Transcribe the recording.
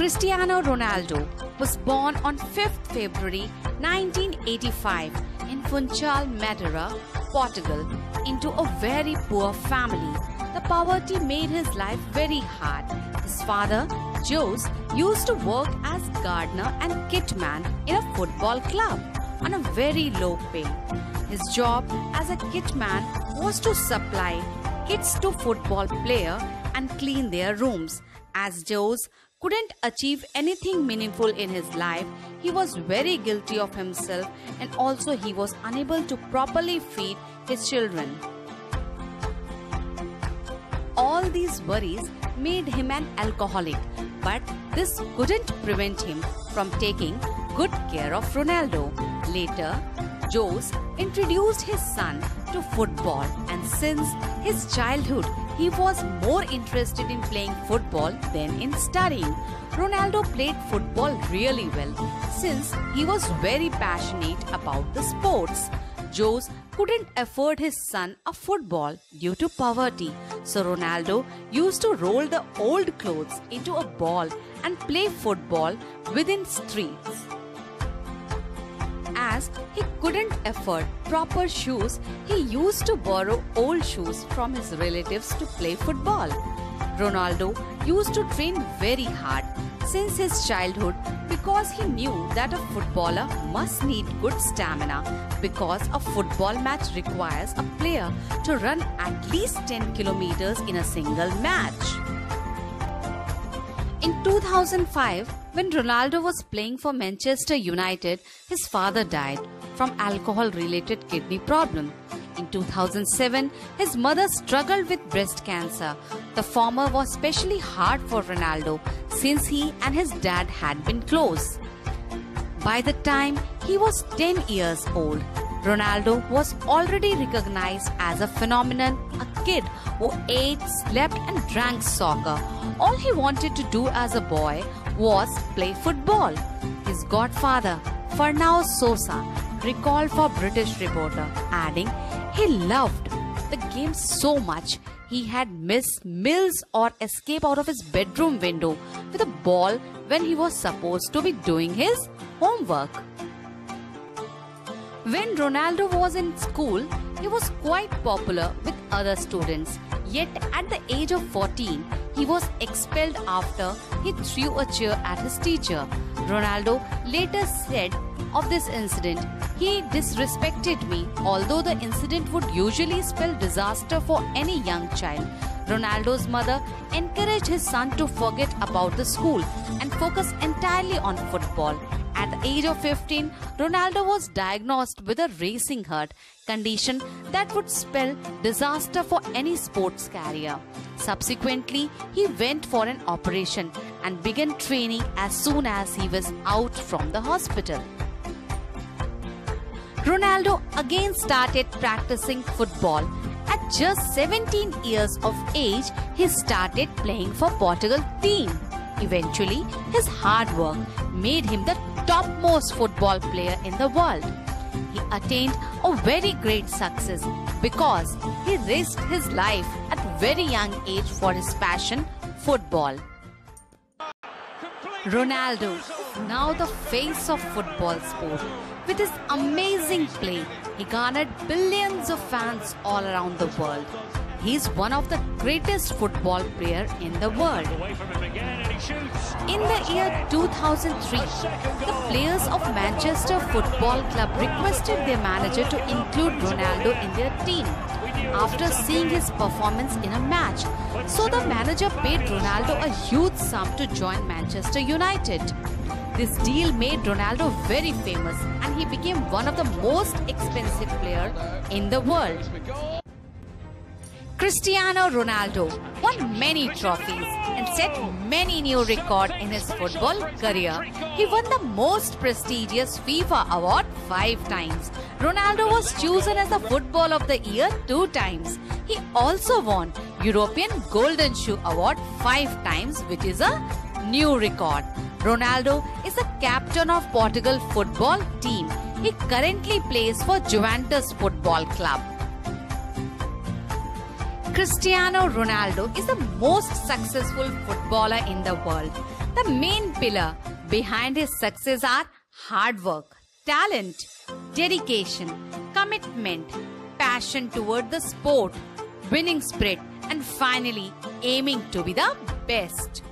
Cristiano Ronaldo was born on 5th February 1985 in Funchal, Madeira, Portugal, into a very poor family. The poverty made his life very hard. His father, Jose, used to work as gardener and kitman in a football club on a very low pay. His job as a kitman was to supply kits to football player and clean their rooms. As Jose couldn't achieve anything meaningful in his life, he was very guilty of himself and also he was unable to properly feed his children. All these worries made him an alcoholic, but this couldn't prevent him from taking good care of Ronaldo. Later, Jose introduced his son to football, and since his childhood, he was more interested in playing football than in studying. Ronaldo played football really well since he was very passionate about the sports. Jose couldn't afford his son a football due to poverty, so Ronaldo used to roll the old clothes into a ball and play football within streets. As he couldn't afford proper shoes, he used to borrow old shoes from his relatives to play football. Ronaldo used to train very hard since his childhood because he knew that a footballer must need good stamina because a football match requires a player to run at least 10 kilometers in a single match. In 2005, when Ronaldo was playing for Manchester United, his father died from alcohol related kidney problem. In 2007, his mother struggled with breast cancer. The former was especially hard for Ronaldo since he and his dad had been close. By the time he was 10 years old, Ronaldo was already recognized as a phenomenon, a kid who ate, slept, and drank soccer. All he wanted to do as a boy was play football. His godfather, Fernão Sousa, recalled for British reporter, adding he loved the game so much he had missed meals or escape out of his bedroom window with a ball when he was supposed to be doing his homework. When Ronaldo was in school, he was quite popular with other students. Yet at the age of 14, he was expelled after he threw a chair at his teacher. Ronaldo later said of this incident, he disrespected me, although the incident would usually spell disaster for any young child. Ronaldo's mother encouraged his son to forget about the school and focus entirely on football. At the age of 15, Ronaldo was diagnosed with a racing heart condition that would spell disaster for any sports career. Subsequently, he went for an operation and began training as soon as he was out from the hospital. Ronaldo again started practicing football. At just 17 years of age, he started playing for Portugal team. Eventually, his hard work made him the topmost football player in the world. He attained a very great success because he risked his life at very young age for his passion, football. Ronaldo, now the face of football sport. With his amazing play, he garnered billions of fans all around the world. He is one of the greatest football player in the world. In the year 2003, the players of Manchester Football Club requested their manager to include Ronaldo in their team after seeing his performance in a match. So the manager paid Ronaldo a huge sum to join Manchester United. This deal made Ronaldo very famous and he became one of the most expensive players in the world. Cristiano Ronaldo won many trophies and set many new records in his football career. He won the most prestigious FIFA award five times. Ronaldo was chosen as the Football of the Year two times. He also won European Golden Shoe Award five times, which is a new record. Ronaldo is the captain of Portugal football team. He currently plays for Juventus Football Club. Cristiano Ronaldo is the most successful footballer in the world. The main pillar behind his success are hard work, talent, dedication, commitment, passion toward the sport, winning spirit, and finally aiming to be the best.